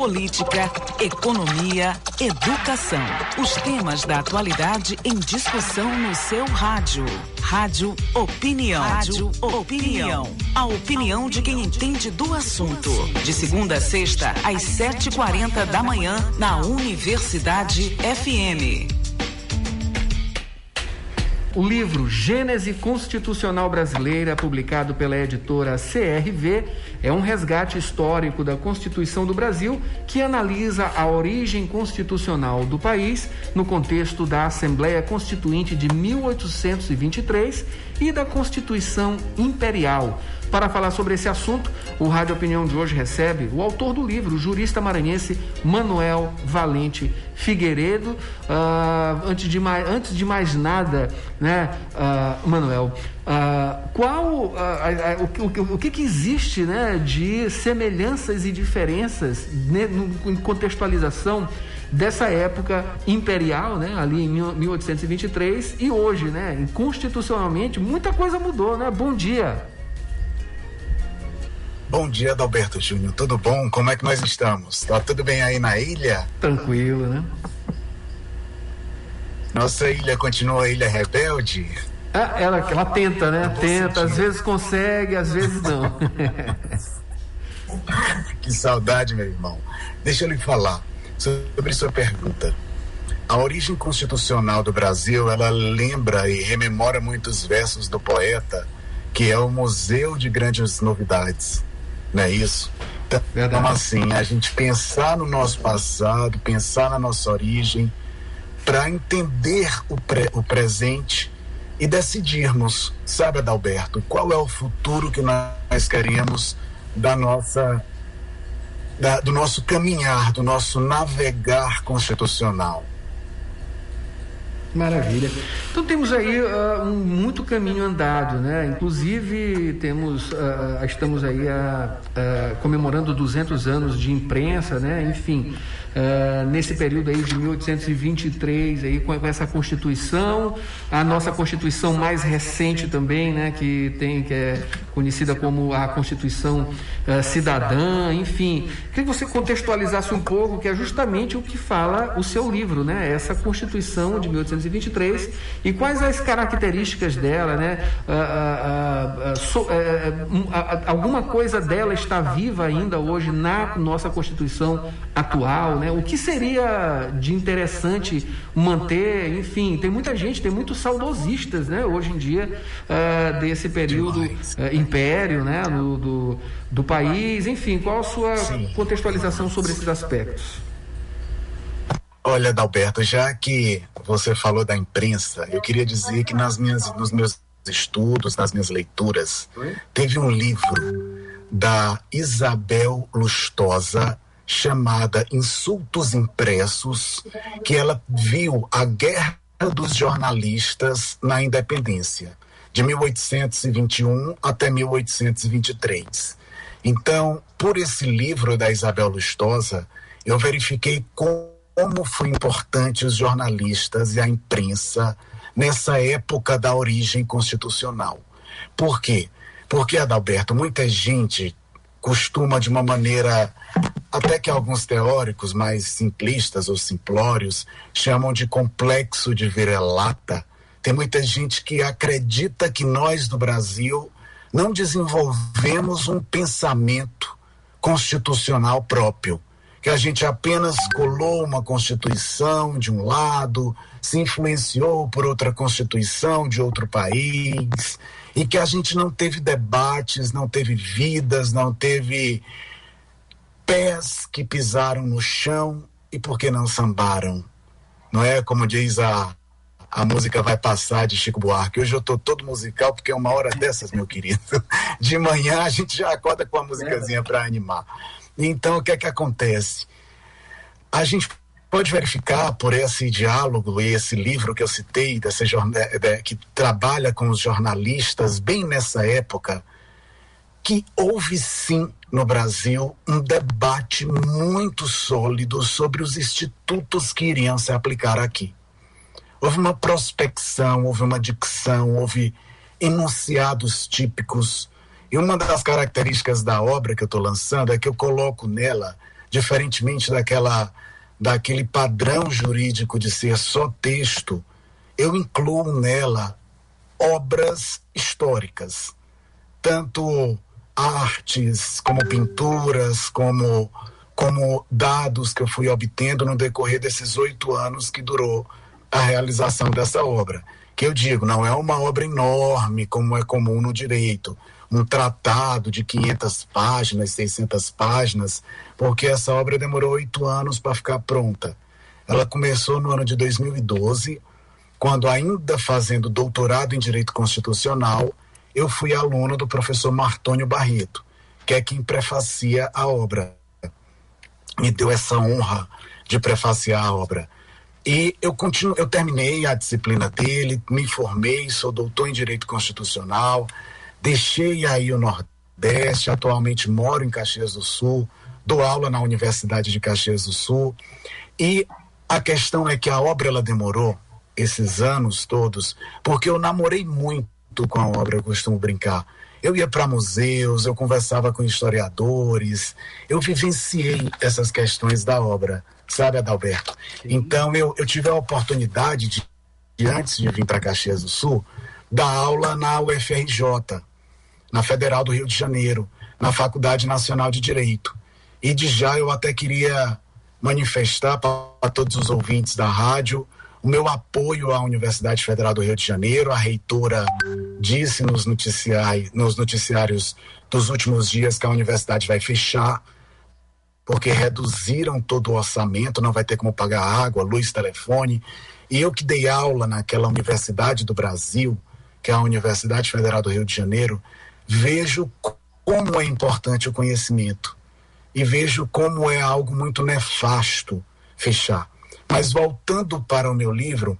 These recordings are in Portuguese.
política, economia, educação. Os temas da atualidade em discussão no seu rádio. Rádio Opinião. Rádio Opinião. A opinião de quem entende do assunto. De segunda a sexta, às 7h40 da manhã, na Universidade FM. O livro Gênese Constitucional Brasileira, publicado pela editora CRV, é um resgate histórico da Constituição do Brasil que analisa a origem constitucional do país no contexto da Assembleia Constituinte de 1823 e da Constituição Imperial para falar sobre esse assunto, o Rádio Opinião de hoje recebe o autor do livro, o jurista maranhense Manuel Valente Figueiredo. Uh, antes, de mais, antes de mais nada, né, uh, Manuel, uh, qual o, o, o, que, que existe né, de semelhanças e diferenças né, no, em contextualização dessa época imperial, né, ali em 1823 e hoje, né, constitucionalmente muita coisa mudou, né? Bom dia. Bom dia, Adalberto Júnior. Tudo bom? Como é que nós estamos? Tá tudo bem aí na ilha? Tranquilo, né? Nossa ilha continua a ilha rebelde? Ah, ela, ela tenta, né? Tenta, às vezes consegue, às vezes não. que saudade, meu irmão. Deixa eu lhe falar sobre sua pergunta. A origem constitucional do Brasil, ela lembra e rememora muitos versos do poeta, que é o Museu de Grandes Novidades não é isso? Então, Verdade. assim, a gente pensar no nosso passado, pensar na nossa origem, para entender o, pre, o presente e decidirmos, sabe, Adalberto, qual é o futuro que nós queremos da nossa, da, do nosso caminhar, do nosso navegar constitucional. Maravilha. Então temos aí uh, um muito caminho andado, né? Inclusive temos, uh, estamos aí uh, comemorando 200 anos de imprensa, né? Enfim, nesse período aí de 1823, aí, com essa Constituição, a nossa Constituição mais recente também, né, que tem, que é conhecida como a Constituição Cidadã, enfim. Queria que você contextualizasse um pouco, que é justamente o que fala o seu livro, né? Essa Constituição de 1823 e quais as características dela, né? Uh, so, alguma coisa dela está viva ainda hoje na nossa Constituição atual, né? O que seria de interessante manter, enfim, tem muita gente, tem muitos saudosistas, né? Hoje em dia desse período uh, império, né? No, do, do país, enfim, qual a sua Sim. contextualização sobre esses aspectos? Olha, Dalberto, já que você falou da imprensa, eu queria dizer que nas minhas, nos meus estudos, nas minhas leituras, teve um livro da Isabel Lustosa chamada Insultos Impressos, que ela viu a guerra dos jornalistas na independência, de 1821 até 1823. Então, por esse livro da Isabel Lustosa, eu verifiquei como foi importante os jornalistas e a imprensa nessa época da origem constitucional. Por quê? Porque, Adalberto, muita gente costuma de uma maneira até que alguns teóricos mais simplistas ou simplórios chamam de complexo de vira-lata. Tem muita gente que acredita que nós do Brasil não desenvolvemos um pensamento constitucional próprio, que a gente apenas colou uma constituição de um lado, se influenciou por outra constituição de outro país, e que a gente não teve debates, não teve vidas, não teve pés que pisaram no chão e por que não sambaram? Não é como diz a, a música vai passar de Chico Buarque. Hoje eu tô todo musical porque é uma hora dessas, meu querido. De manhã a gente já acorda com a musicazinha para animar. Então o que é que acontece? A gente pode verificar por esse diálogo e esse livro que eu citei, dessa que trabalha com os jornalistas bem nessa época, que houve sim no Brasil um debate muito sólido sobre os institutos que iriam se aplicar aqui. Houve uma prospecção, houve uma dicção, houve enunciados típicos. E uma das características da obra que eu estou lançando é que eu coloco nela diferentemente daquela daquele padrão jurídico de ser só texto, eu incluo nela obras históricas, tanto artes, como pinturas, como, como dados que eu fui obtendo no decorrer desses oito anos que durou a realização dessa obra. Que eu digo, não é uma obra enorme, como é comum no direito, um tratado de 500 páginas, 600 páginas, porque essa obra demorou oito anos para ficar pronta. Ela começou no ano de 2012, quando, ainda fazendo doutorado em Direito Constitucional, eu fui aluno do professor Martônio Barreto, que é quem prefacia a obra. Me deu essa honra de prefaciar a obra. E eu continuo, eu terminei a disciplina dele, me formei, sou doutor em Direito Constitucional, deixei aí o Nordeste, atualmente moro em Caxias do Sul, dou aula na Universidade de Caxias do Sul. E a questão é que a obra ela demorou esses anos todos, porque eu namorei muito com a obra, eu costumo brincar. Eu ia para museus, eu conversava com historiadores, eu vivenciei essas questões da obra, sabe, Adalberto? Então eu, eu tive a oportunidade de, de antes de vir para Caxias do Sul, dar aula na UFRJ, na Federal do Rio de Janeiro, na Faculdade Nacional de Direito. E de já eu até queria manifestar para todos os ouvintes da rádio o meu apoio à Universidade Federal do Rio de Janeiro. A reitora disse nos noticiários, nos noticiários dos últimos dias que a universidade vai fechar porque reduziram todo o orçamento, não vai ter como pagar água, luz, telefone. E eu que dei aula naquela universidade do Brasil, que é a Universidade Federal do Rio de Janeiro, vejo como é importante o conhecimento e vejo como é algo muito nefasto fechar. Mas voltando para o meu livro,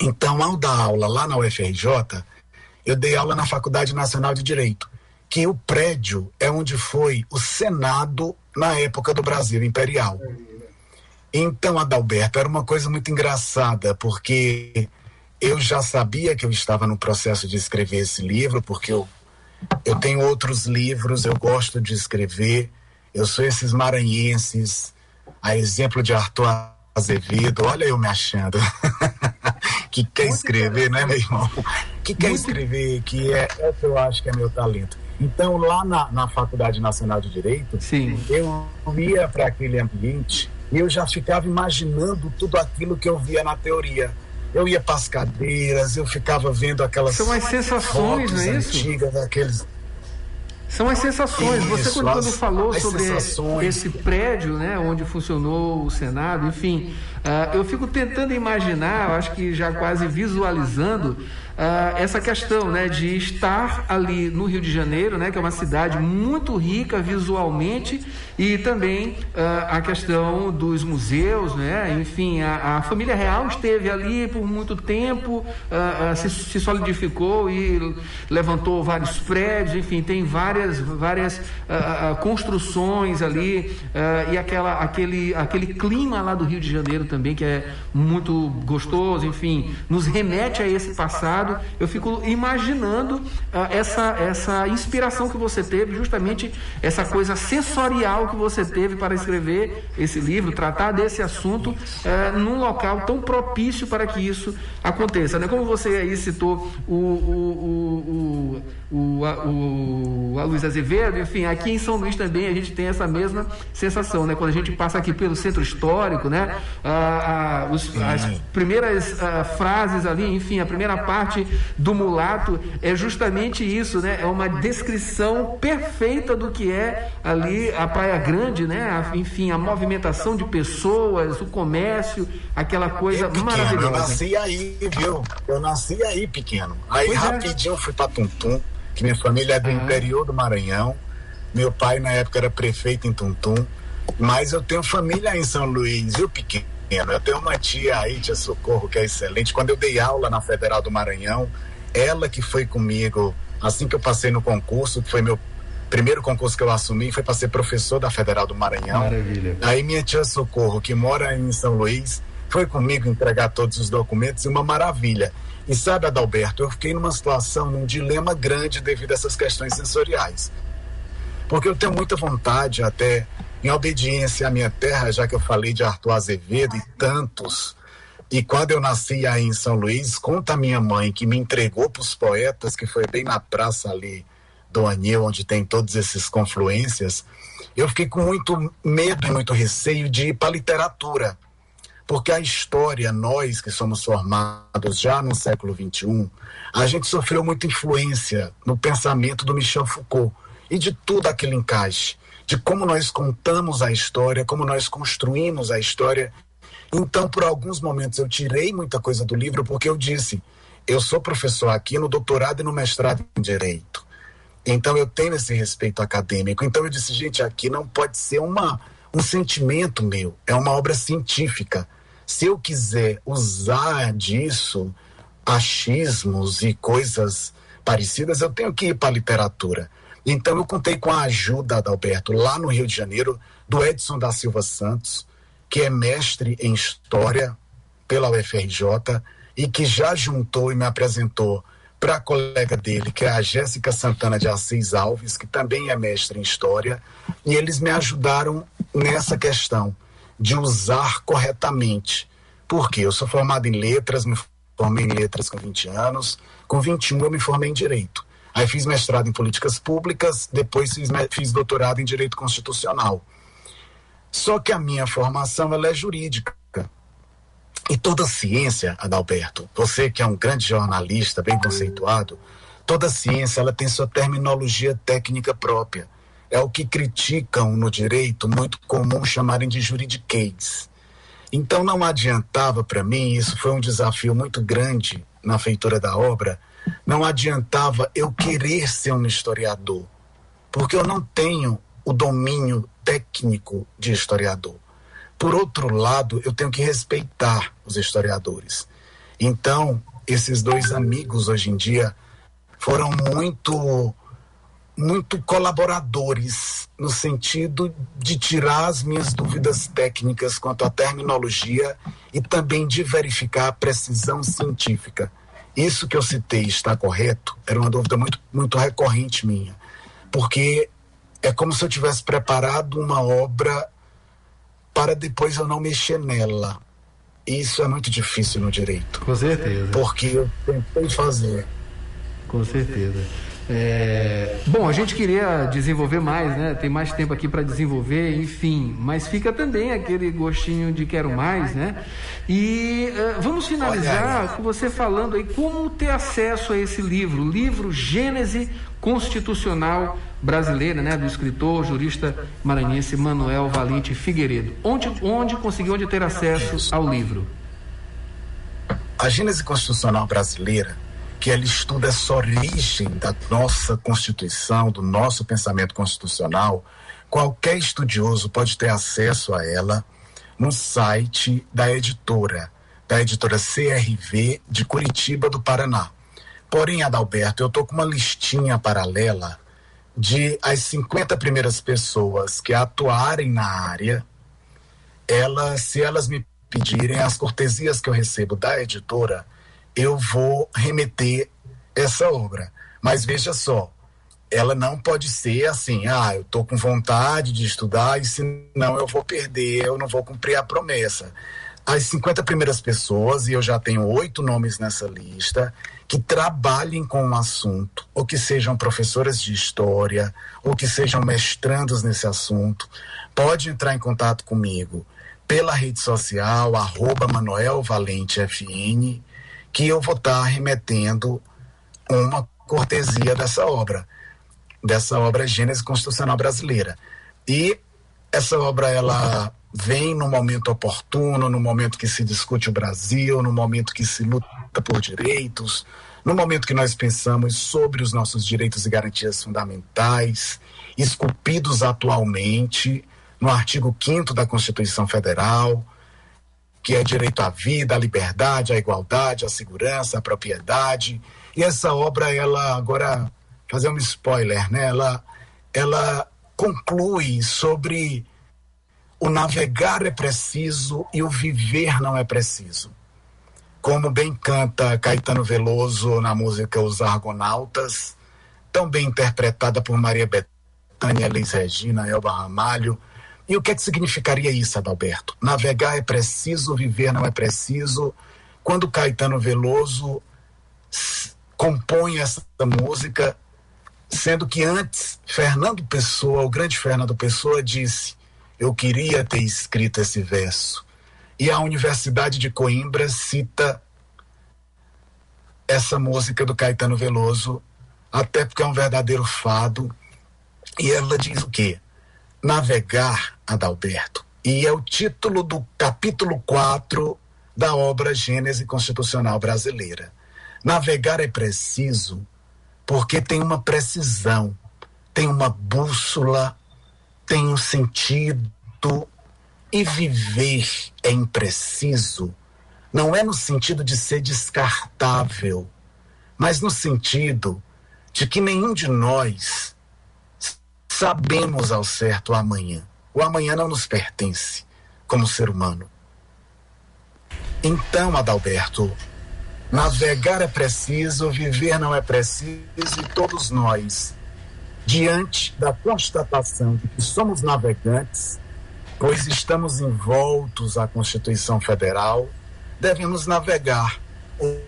então, ao dar aula lá na UFRJ, eu dei aula na Faculdade Nacional de Direito, que o prédio é onde foi o Senado na época do Brasil Imperial. Então, Adalberto, era uma coisa muito engraçada, porque eu já sabia que eu estava no processo de escrever esse livro, porque eu, eu tenho outros livros, eu gosto de escrever, eu sou esses maranhenses, a exemplo de Arthur Azevedo, olha eu me achando. que quer escrever, né, meu irmão? Que quer escrever, que é, é o que eu acho que é meu talento. Então, lá na, na Faculdade Nacional de Direito, Sim. eu ia para aquele ambiente e eu já ficava imaginando tudo aquilo que eu via na teoria. Eu ia para as cadeiras, eu ficava vendo aquelas. São as sensações, não é isso? Antigas, aqueles são as sensações. Isso, Você quando, quando falou sobre sensações. esse prédio, né, onde funcionou o Senado, enfim, uh, eu fico tentando imaginar, acho que já quase visualizando uh, essa questão né, de estar ali no Rio de Janeiro, né, que é uma cidade muito rica visualmente, e também uh, a questão dos museus, né, enfim, a, a, família real esteve ali por muito tempo, se, se, solidificou e levantou vários prédios, enfim, tem várias, várias construções ali, e aquela, aquele, aquele clima lá do Rio de Janeiro também, que é muito gostoso, enfim, nos remete a esse passado eu fico imaginando uh, essa, essa inspiração que você teve, justamente essa coisa sensorial que você teve para escrever esse livro, tratar desse assunto uh, num local tão propício para que isso aconteça. Né? Como você aí citou o, o, o, o, o, a Luiz Azevedo, enfim, aqui em São Luís também a gente tem essa mesma sensação, né? Quando a gente passa aqui pelo centro histórico, né? Ah, ah, os, as primeiras ah, frases ali, enfim, a primeira parte do mulato é justamente isso, né? É uma descrição perfeita do que é ali a Praia Grande, né? A, enfim, a movimentação de pessoas, o comércio, aquela coisa pequeno, maravilhosa. Eu nasci aí, viu? Eu nasci aí pequeno. Aí pois é. rapidinho é. fui para Tuntum, que minha família é do interior do Maranhão. Meu pai na época era prefeito em Tuntum. Mas eu tenho família em São Luís, viu, pequeno? Eu tenho uma tia aí, tia Socorro, que é excelente. Quando eu dei aula na Federal do Maranhão, ela que foi comigo, assim que eu passei no concurso, que foi meu primeiro concurso que eu assumi, foi para ser professor da Federal do Maranhão. Maravilha. Aí minha tia Socorro, que mora em São Luís, foi comigo entregar todos os documentos, uma maravilha. E sabe, Adalberto, eu fiquei numa situação, num dilema grande devido a essas questões sensoriais. Porque eu tenho muita vontade até em obediência à minha terra, já que eu falei de Arthur Azevedo e tantos. E quando eu nasci aí em São Luís, conta a minha mãe que me entregou para os poetas, que foi bem na praça ali do Anil, onde tem todas essas confluências. Eu fiquei com muito medo e muito receio de ir para a literatura porque a história, nós que somos formados já no século XXI, a gente sofreu muita influência no pensamento do Michel Foucault e de tudo aquele encaixe, de como nós contamos a história, como nós construímos a história. Então, por alguns momentos, eu tirei muita coisa do livro porque eu disse: eu sou professor aqui no doutorado e no mestrado em Direito. Então, eu tenho esse respeito acadêmico. Então, eu disse: gente, aqui não pode ser uma um sentimento meu, é uma obra científica. Se eu quiser usar disso achismos e coisas parecidas, eu tenho que ir para a literatura. Então eu contei com a ajuda da Alberto lá no Rio de Janeiro, do Edson da Silva Santos, que é mestre em história pela UFRJ e que já juntou e me apresentou para a colega dele, que é a Jéssica Santana de Assis Alves, que também é mestre em história, e eles me ajudaram nessa questão de usar corretamente. Porque eu sou formado em letras, me formei em letras com 20 anos, com 21 eu me formei em direito. Aí fiz mestrado em políticas públicas, depois fiz, fiz doutorado em direito constitucional. Só que a minha formação ela é jurídica. E toda ciência, Adalberto, você que é um grande jornalista, bem conceituado, toda ciência ela tem sua terminologia técnica própria. É o que criticam no direito, muito comum chamarem de juridiquês. Então não adiantava para mim, isso foi um desafio muito grande na feitura da obra, não adiantava eu querer ser um historiador, porque eu não tenho o domínio técnico de historiador. Por outro lado, eu tenho que respeitar os historiadores. Então, esses dois amigos hoje em dia foram muito muito colaboradores no sentido de tirar as minhas dúvidas técnicas quanto à terminologia e também de verificar a precisão científica. Isso que eu citei está correto? Era uma dúvida muito, muito recorrente minha, porque é como se eu tivesse preparado uma obra para depois eu não mexer nela. Isso é muito difícil no direito. Com certeza. Porque eu tentei fazer. Com certeza. É, bom, a gente queria desenvolver mais, né? Tem mais tempo aqui para desenvolver, enfim. Mas fica também aquele gostinho de quero mais, né? E uh, vamos finalizar com você falando aí como ter acesso a esse livro, livro Gênese Constitucional Brasileira, né? Do escritor, jurista maranhense Manuel Valente Figueiredo. Onde, onde conseguiu onde ter acesso ao livro? A Gênese Constitucional Brasileira que ela estuda essa origem da nossa Constituição, do nosso pensamento constitucional, qualquer estudioso pode ter acesso a ela no site da editora, da editora CRV de Curitiba do Paraná. Porém, Adalberto, eu estou com uma listinha paralela de as 50 primeiras pessoas que atuarem na área, elas, se elas me pedirem as cortesias que eu recebo da editora, eu vou remeter essa obra. Mas veja só, ela não pode ser assim, ah, eu estou com vontade de estudar e senão eu vou perder, eu não vou cumprir a promessa. As 50 primeiras pessoas, e eu já tenho oito nomes nessa lista, que trabalhem com o assunto, ou que sejam professoras de história, ou que sejam mestrandos nesse assunto, pode entrar em contato comigo pela rede social, arroba Manuel Valente FN, que eu vou estar remetendo uma cortesia dessa obra, dessa obra Gênese Constitucional Brasileira. E essa obra ela vem no momento oportuno, no momento que se discute o Brasil, no momento que se luta por direitos, no momento que nós pensamos sobre os nossos direitos e garantias fundamentais, esculpidos atualmente no artigo 5 da Constituição Federal, que é direito à vida, à liberdade, à igualdade, à segurança, à propriedade. E essa obra, ela agora fazer um spoiler, né? Ela ela conclui sobre o navegar é preciso e o viver não é preciso. Como bem canta Caetano Veloso na música Os Argonautas, tão bem interpretada por Maria Bethânia, Elis Regina, Elba Ramalho, E o que, é que significaria isso, Adalberto? Navegar é preciso, viver não é preciso. Quando Caetano Veloso compõe essa música, sendo que antes Fernando Pessoa, o grande Fernando Pessoa, disse: Eu queria ter escrito esse verso. E a Universidade de Coimbra cita essa música do Caetano Veloso, até porque é um verdadeiro fado. E ela diz o quê? Navegar, Adalberto. E é o título do capítulo 4 da obra Gênese Constitucional Brasileira. Navegar é preciso porque tem uma precisão, tem uma bússola, tem um sentido. E viver é impreciso, não é no sentido de ser descartável, mas no sentido de que nenhum de nós sabemos ao certo o amanhã. O amanhã não nos pertence como ser humano. Então, Adalberto, navegar é preciso, viver não é preciso, e todos nós, diante da constatação de que somos navegantes, pois estamos envoltos à Constituição Federal, devemos navegar.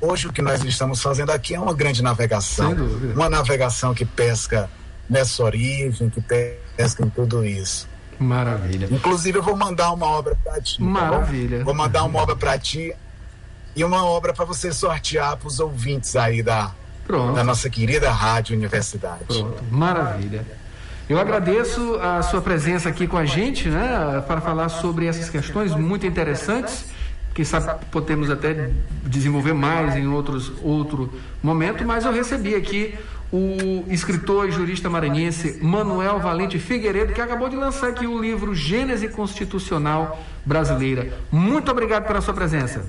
Hoje o que nós estamos fazendo aqui é uma grande navegação, uma navegação que pesca nessa origem, que pesca em tudo isso. Maravilha. Inclusive, eu vou mandar uma obra para ti. Tá Maravilha. Tá vou mandar uma obra para ti e uma obra para você sortear para os ouvintes aí da, Pronto. da nossa querida Rádio Universidade. Pronto. Maravilha. Eu agradeço a sua presença aqui com a gente, né, para falar sobre essas questões muito interessantes. Quem sabe podemos até desenvolver mais em outros outro momento, mas eu recebi aqui o escritor e jurista maranhense Manuel Valente Figueiredo, que acabou de lançar aqui o livro Gênese Constitucional Brasileira. Muito obrigado pela sua presença.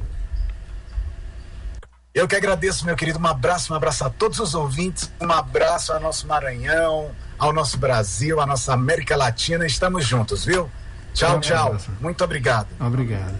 Eu que agradeço, meu querido. Um abraço, um abraço a todos os ouvintes, um abraço ao nosso Maranhão, ao nosso Brasil, à nossa América Latina. Estamos juntos, viu? Tchau, tchau. Muito obrigado. Obrigado.